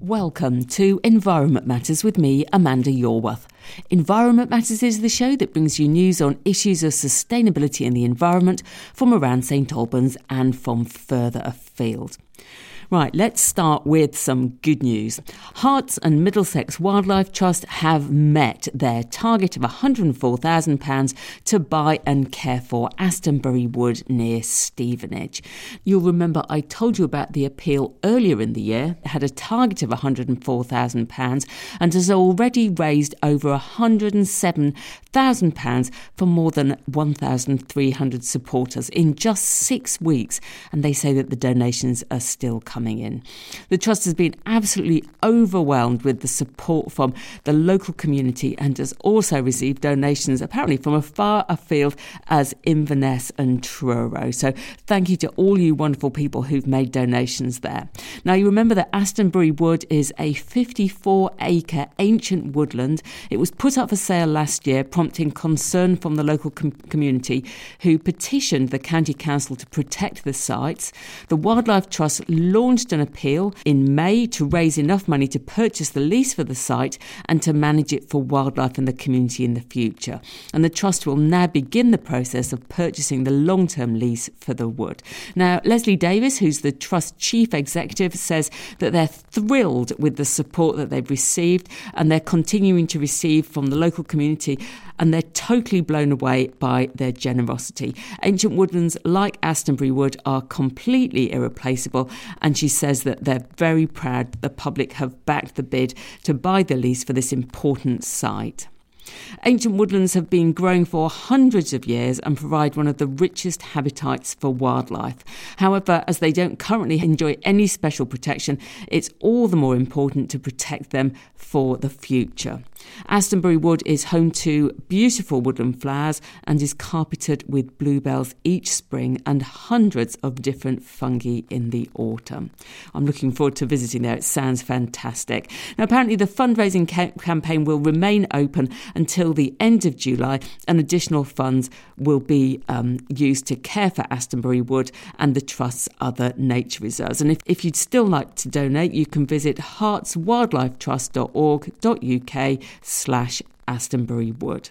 Welcome to Environment Matters with me, Amanda Yorwerth. Environment Matters is the show that brings you news on issues of sustainability in the environment from around St Albans and from further afield. Right, let's start with some good news. Herts and Middlesex Wildlife Trust have met their target of £104,000 to buy and care for Astonbury Wood near Stevenage. You'll remember I told you about the appeal earlier in the year. It had a target of £104,000 and has already raised over £107,000 for more than 1,300 supporters in just six weeks. And they say that the donations are still coming coming in. The Trust has been absolutely overwhelmed with the support from the local community and has also received donations, apparently from as far afield as Inverness and Truro. So thank you to all you wonderful people who've made donations there. Now, you remember that Astonbury Wood is a 54 acre ancient woodland. It was put up for sale last year, prompting concern from the local com- community who petitioned the County Council to protect the sites. The Wildlife Trust launched launched an appeal in May to raise enough money to purchase the lease for the site and to manage it for wildlife and the community in the future. And the Trust will now begin the process of purchasing the long term lease for the wood. Now, Lesley Davies, who's the Trust Chief Executive, says that they're thrilled with the support that they've received and they're continuing to receive from the local community and they're totally blown away by their generosity. Ancient woodlands like Astonbury Wood are completely irreplaceable, and she says that they're very proud that the public have backed the bid to buy the lease for this important site. Ancient woodlands have been growing for hundreds of years and provide one of the richest habitats for wildlife. However, as they don't currently enjoy any special protection, it's all the more important to protect them for the future. Astonbury Wood is home to beautiful woodland flowers and is carpeted with bluebells each spring and hundreds of different fungi in the autumn. I'm looking forward to visiting there. It sounds fantastic. Now, apparently, the fundraising ca- campaign will remain open until the end of July, and additional funds will be um, used to care for Astonbury Wood and the Trust's other nature reserves. And if, if you'd still like to donate, you can visit hertswildlifetrust.org.uk slash Astonbury Wood.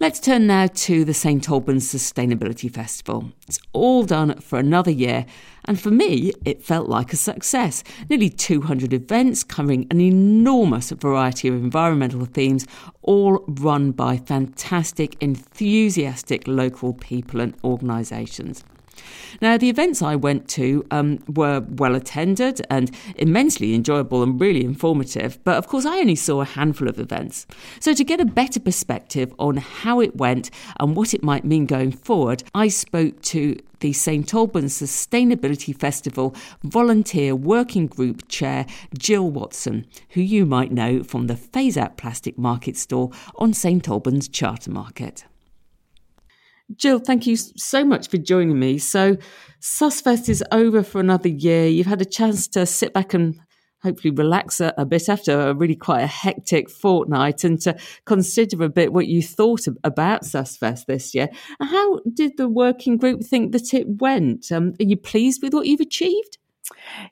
Let's turn now to the St Albans Sustainability Festival. It's all done for another year, and for me, it felt like a success. Nearly 200 events covering an enormous variety of environmental themes, all run by fantastic, enthusiastic local people and organisations. Now, the events I went to um, were well attended and immensely enjoyable and really informative, but of course, I only saw a handful of events. So, to get a better perspective on how it went and what it might mean going forward, I spoke to the St Albans Sustainability Festival Volunteer Working Group Chair Jill Watson, who you might know from the Phase Out Plastic Market store on St Albans Charter Market. Jill, thank you so much for joining me. So, SustFest is over for another year. You've had a chance to sit back and hopefully relax a, a, bit after a really quite a hectic fortnight and to consider a bit what you thought about SustFest this year. How did the working group think that it went? Um, are you pleased with what you've achieved?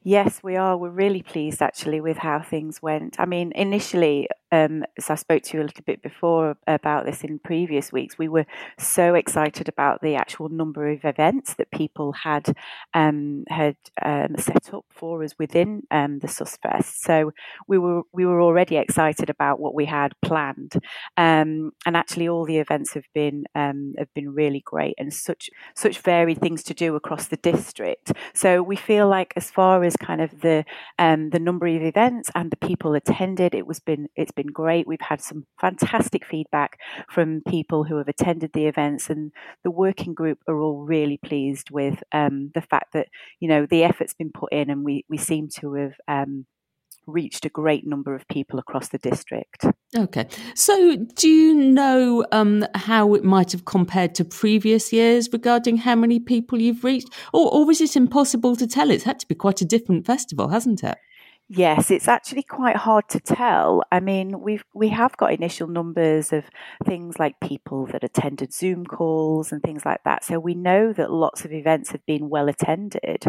Yes, we are. We're really pleased actually with how things went. I mean, initially, um, as I spoke to you a little bit before about this in previous weeks, we were so excited about the actual number of events that people had um, had um, set up for us within um, the SustFest. So we were we were already excited about what we had planned, um, and actually all the events have been um, have been really great and such such varied things to do across the district. So we feel like as far as kind of the the number of events and the people attended, it was been it's been great. We've had some fantastic feedback from people who have attended the events, and the working group are all really pleased with um, the fact that you know the effort's been put in, and we we seem to have. Um, reached a great number of people across the district. Okay. So, do you know um, how it might have compared to previous years regarding how many people you've reached? Or, or is it impossible to tell? It's had to be quite a different festival, hasn't it? Yes, it's actually quite hard to tell. I mean, we've we have got initial numbers of things like people that attended Zoom calls and things like that. So we know that lots of events have been well attended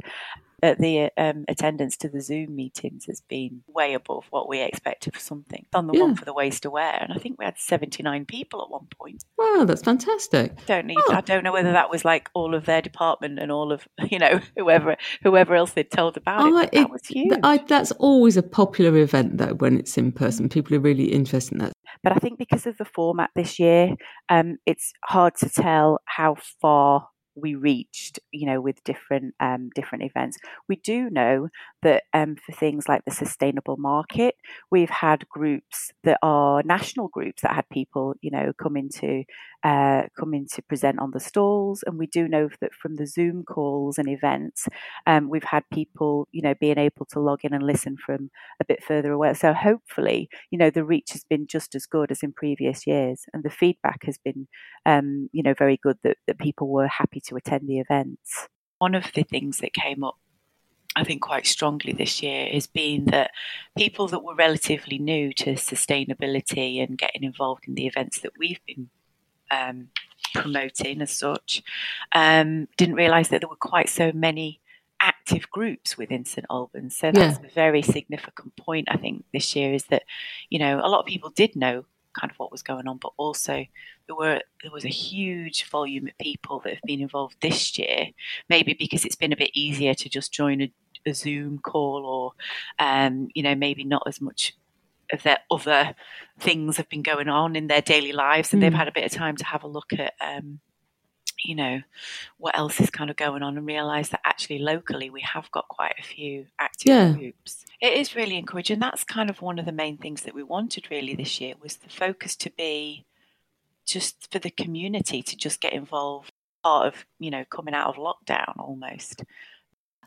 uh, the um, attendance to the Zoom meetings has been way above what we expected for something. On the yeah. one for the waste aware, and I think we had seventy nine people at one point. Wow, that's fantastic. Don't need. Oh. I don't know whether that was like all of their department and all of you know whoever whoever else they'd told about it. it that was huge. I, that's always a popular event though when it's in person. People are really interested in that. But I think because of the format this year, um, it's hard to tell how far we reached, you know, with different um, different events. We do know that um, for things like the sustainable market, we've had groups that are national groups that had people, you know, come into uh, come in to present on the stalls. And we do know that from the Zoom calls and events, um, we've had people, you know, being able to log in and listen from a bit further away. So hopefully, you know, the reach has been just as good as in previous years, and the feedback has been, um, you know, very good that, that people were happy to attend the events. One of the things that came up I think quite strongly this year has been that people that were relatively new to sustainability and getting involved in the events that we've been um, promoting as such, um, didn't realise that there were quite so many active groups within St Albans. So that's yeah. a very significant point, I think, this year is that, you know, a lot of people did know kind of what was going on, but also there were there was a huge volume of people that have been involved this year, maybe because it's been a bit easier to just join a, a Zoom call or um, you know, maybe not as much of their other things have been going on in their daily lives, and mm. they've hmm. had a bit of time to have a look at, um, you know, what else is kind of going on, and realise that actually locally we have got quite a few active yeah. groups. It is really encouraging. That's kind of one of the main things that we wanted really this year was the focus to be just for the community to just get involved part of you know coming out of lockdown almost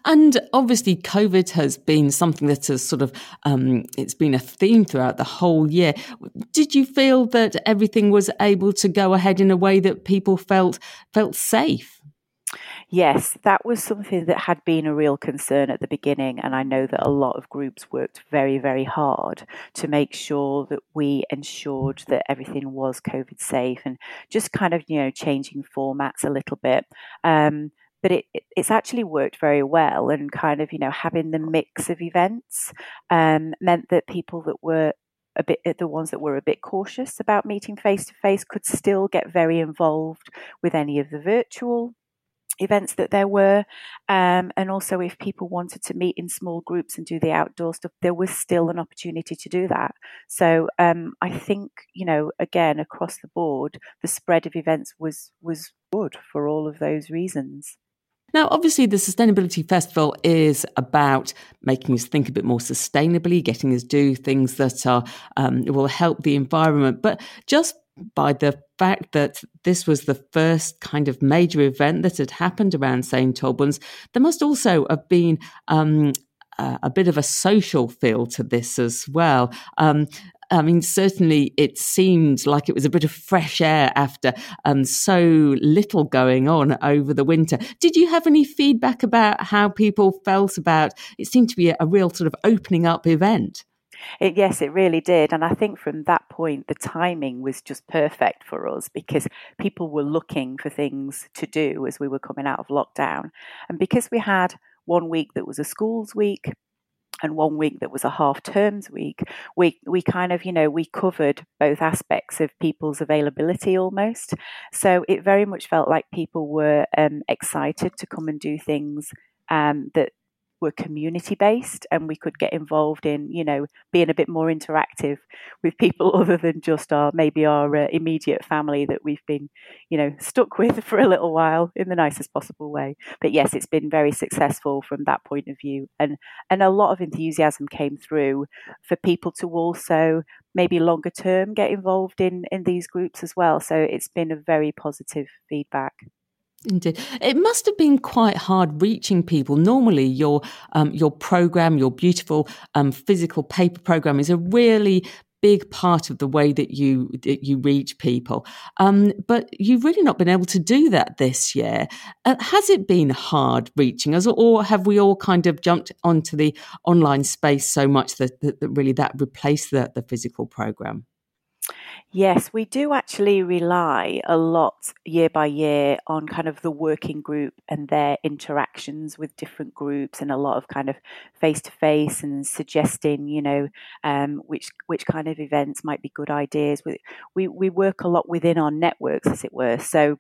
and obviously, COVID has been something that has sort of um, it's been a theme throughout the whole year. Did you feel that everything was able to go ahead in a way that people felt felt safe? Yes, that was something that had been a real concern at the beginning. And I know that a lot of groups worked very, very hard to make sure that we ensured that everything was COVID safe and just kind of, you know, changing formats a little bit. Um, but it, it's actually worked very well and kind of you know having the mix of events um, meant that people that were a bit the ones that were a bit cautious about meeting face to face could still get very involved with any of the virtual events that there were. Um, and also if people wanted to meet in small groups and do the outdoor stuff there was still an opportunity to do that. So um, i think you know again across the board the spread of events was was good for all of those reasons now, obviously, the Sustainability Festival is about making us think a bit more sustainably, getting us do things that are um, will help the environment. But just by the fact that this was the first kind of major event that had happened around St Albans, there must also have been um, a bit of a social feel to this as well. Um, I mean, certainly it seemed like it was a bit of fresh air after um, so little going on over the winter. Did you have any feedback about how people felt about it? Seemed to be a, a real sort of opening up event. It, yes, it really did. And I think from that point, the timing was just perfect for us because people were looking for things to do as we were coming out of lockdown. And because we had one week that was a schools week, and one week that was a half terms week, we we kind of you know we covered both aspects of people's availability almost. So it very much felt like people were um, excited to come and do things um, that were community based and we could get involved in you know being a bit more interactive with people other than just our maybe our uh, immediate family that we've been you know stuck with for a little while in the nicest possible way. But yes it's been very successful from that point of view. And and a lot of enthusiasm came through for people to also maybe longer term get involved in in these groups as well. So it's been a very positive feedback Indeed, it must have been quite hard reaching people. Normally, your um, your program, your beautiful um, physical paper program, is a really big part of the way that you that you reach people. Um, but you've really not been able to do that this year. Uh, has it been hard reaching us, or have we all kind of jumped onto the online space so much that, that, that really that replaced the, the physical program? Yes, we do actually rely a lot year by year on kind of the working group and their interactions with different groups and a lot of kind of face to face and suggesting, you know, um, which which kind of events might be good ideas. We, we we work a lot within our networks, as it were. So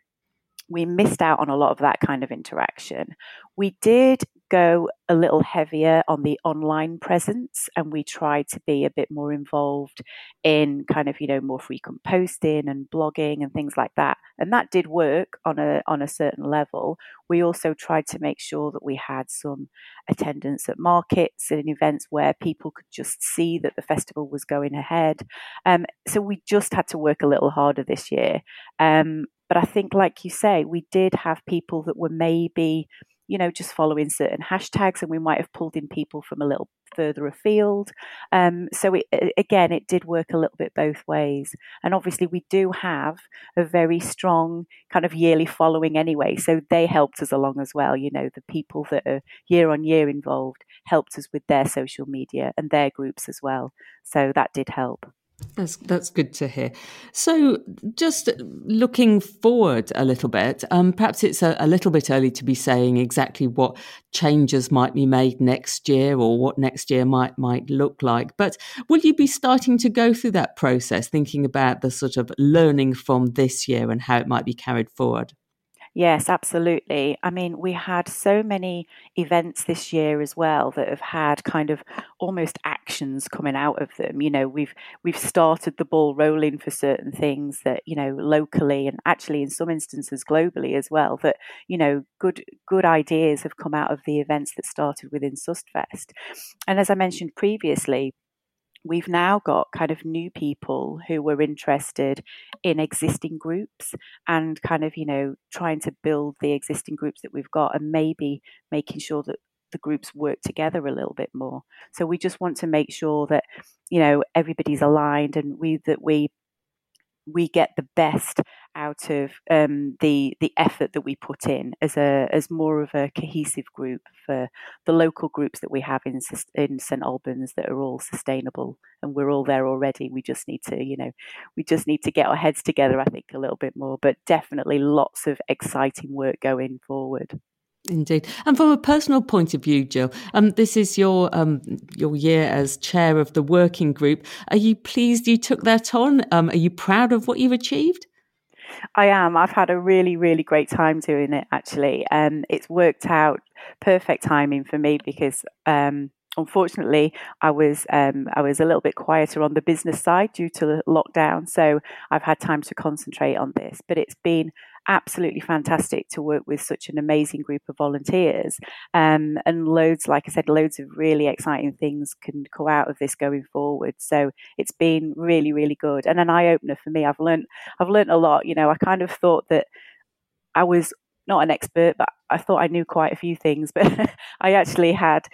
we missed out on a lot of that kind of interaction. We did go a little heavier on the online presence and we tried to be a bit more involved in kind of you know more frequent posting and blogging and things like that. And that did work on a on a certain level. We also tried to make sure that we had some attendance at markets and events where people could just see that the festival was going ahead. Um, so we just had to work a little harder this year. Um, but I think, like you say, we did have people that were maybe, you know, just following certain hashtags, and we might have pulled in people from a little further afield. Um, so it, again, it did work a little bit both ways. And obviously, we do have a very strong kind of yearly following anyway. So they helped us along as well. You know, the people that are year on year involved helped us with their social media and their groups as well. So that did help. That's that's good to hear. So, just looking forward a little bit, um, perhaps it's a, a, little bit early to be saying exactly what changes might be made next year or what next year might might look like. But will you be starting to go through that process, thinking about the sort of learning from this year and how it might be carried forward? Yes, absolutely. I mean, we had so many events this year as well that have had kind of almost actions coming out of them. You know, we've we've started the ball rolling for certain things that, you know, locally and actually in some instances globally as well, that, you know, good good ideas have come out of the events that started within SustFest. And as I mentioned previously, we've now got kind of new people who were interested in existing groups and kind of, you know, trying to build the existing groups that we've got and maybe making sure that the groups work together a little bit more. So we just want to make sure that, you know, everybody's aligned and we that we we get the best out of um, the the effort that we put in as a as more of a cohesive group for the local groups that we have in in St Albans that are all sustainable and we're all there already. We just need to you know we just need to get our heads together. I think a little bit more, but definitely lots of exciting work going forward. Indeed, and from a personal point of view, Jill, um, this is your um, your year as chair of the working group. Are you pleased you took that on? Um, are you proud of what you've achieved? I am. I've had a really, really great time doing it. Actually, um, it's worked out perfect timing for me because um, unfortunately, I was um, I was a little bit quieter on the business side due to the lockdown, so I've had time to concentrate on this. But it's been absolutely fantastic to work with such an amazing group of volunteers, um, and loads, like I said, loads of really exciting things can come out of this going forward. So it's been really, really good and an eye opener for me. I've learned I've learned a lot. You know, I kind of thought that I was not an expert, but I thought I knew quite a few things. But I actually had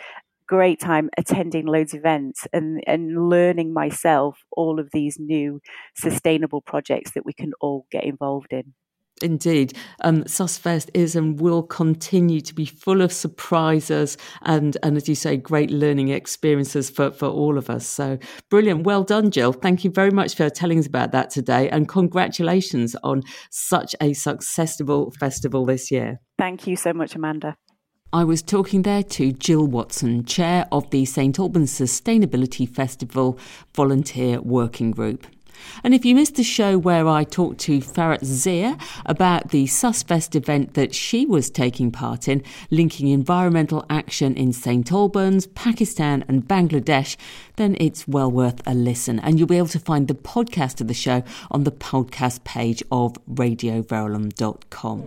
great time attending loads of events and, and learning myself all of these new sustainable projects that we can all get involved in. Indeed. Um, SustFest is and will continue to be full of surprises and, and, as you say, great learning experiences for, for all of us. So brilliant. Well done, Jill. Thank you very much for telling us about that today. And congratulations on such a successful festival this year. Thank you so much, Amanda. I was talking there to Jill Watson, chair of the St Albans Sustainability Festival Volunteer Working Group. And if you missed the show where I talked to Farah Zia about the SustFest event that she was taking part in, linking environmental action in St Albans, Pakistan, and Bangladesh, then it's well worth a listen. And you'll be able to find the podcast of the show on the podcast page of radioverulam.com.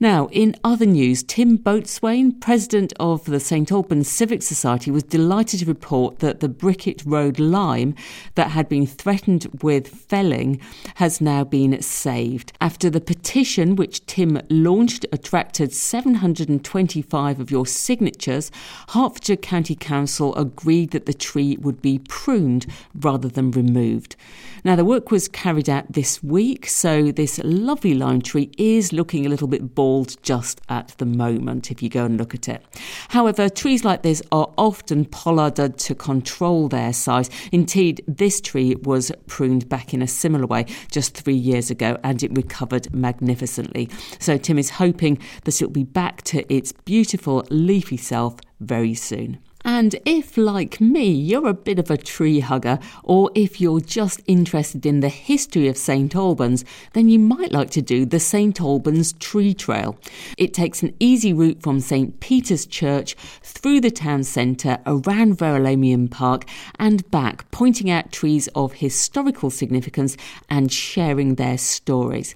Now, in other news, Tim Boatswain, president of the St Albans Civic Society, was delighted to report that the Bricket Road lime that had been threatened with felling has now been saved. After the petition which Tim launched attracted 725 of your signatures, Hertfordshire County Council agreed that the tree would be pruned rather than removed. Now, the work was carried out this week, so this lovely lime tree is looking a little bit bald just at the moment if you go and look at it. However, trees like this are often pollarded to control their size. Indeed, this tree was pruned back in a similar way just three years ago and it recovered magnificently. So, Tim is hoping that it'll be back to its beautiful leafy self very soon. And if, like me, you're a bit of a tree hugger, or if you're just interested in the history of St Albans, then you might like to do the St Albans Tree Trail. It takes an easy route from St Peter's Church through the town centre, around Verulamium Park, and back, pointing out trees of historical significance and sharing their stories.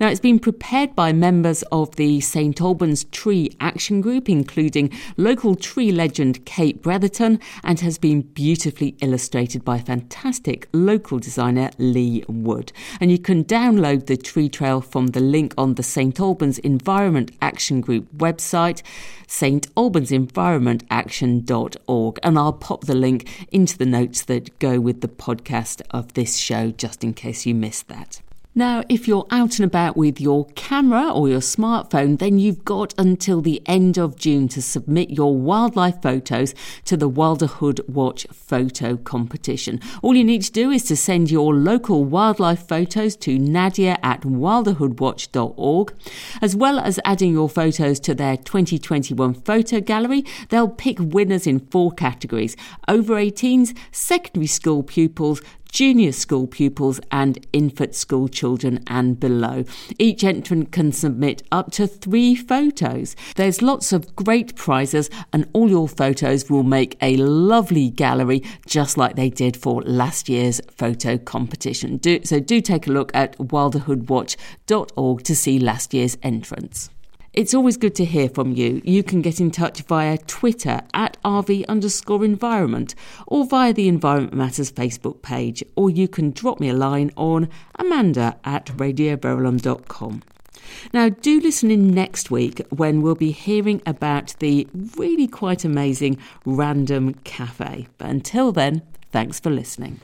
Now, it's been prepared by members of the St Albans Tree Action Group, including local tree legend Kate. Kate Bretherton and has been beautifully illustrated by fantastic local designer Lee Wood. And you can download the tree trail from the link on the St Albans Environment Action Group website, stalbansenvironmentaction.org. And I'll pop the link into the notes that go with the podcast of this show just in case you missed that. Now, if you're out and about with your camera or your smartphone, then you've got until the end of June to submit your wildlife photos to the Wilderhood Watch photo competition. All you need to do is to send your local wildlife photos to nadia at wilderhoodwatch.org. As well as adding your photos to their 2021 photo gallery, they'll pick winners in four categories over 18s, secondary school pupils, junior school pupils and infant school children and below. Each entrant can submit up to three photos. There's lots of great prizes, and all your photos will make a lovely gallery, just like they did for last year's photo competition. Do, so do take a look at wilderhoodwatch.org to see last year's entrants. It's always good to hear from you. You can get in touch via Twitter at RV underscore environment or via the Environment Matters Facebook page, or you can drop me a line on amanda at radioverulam.com. Now, do listen in next week when we'll be hearing about the really quite amazing Random Cafe. But until then, thanks for listening.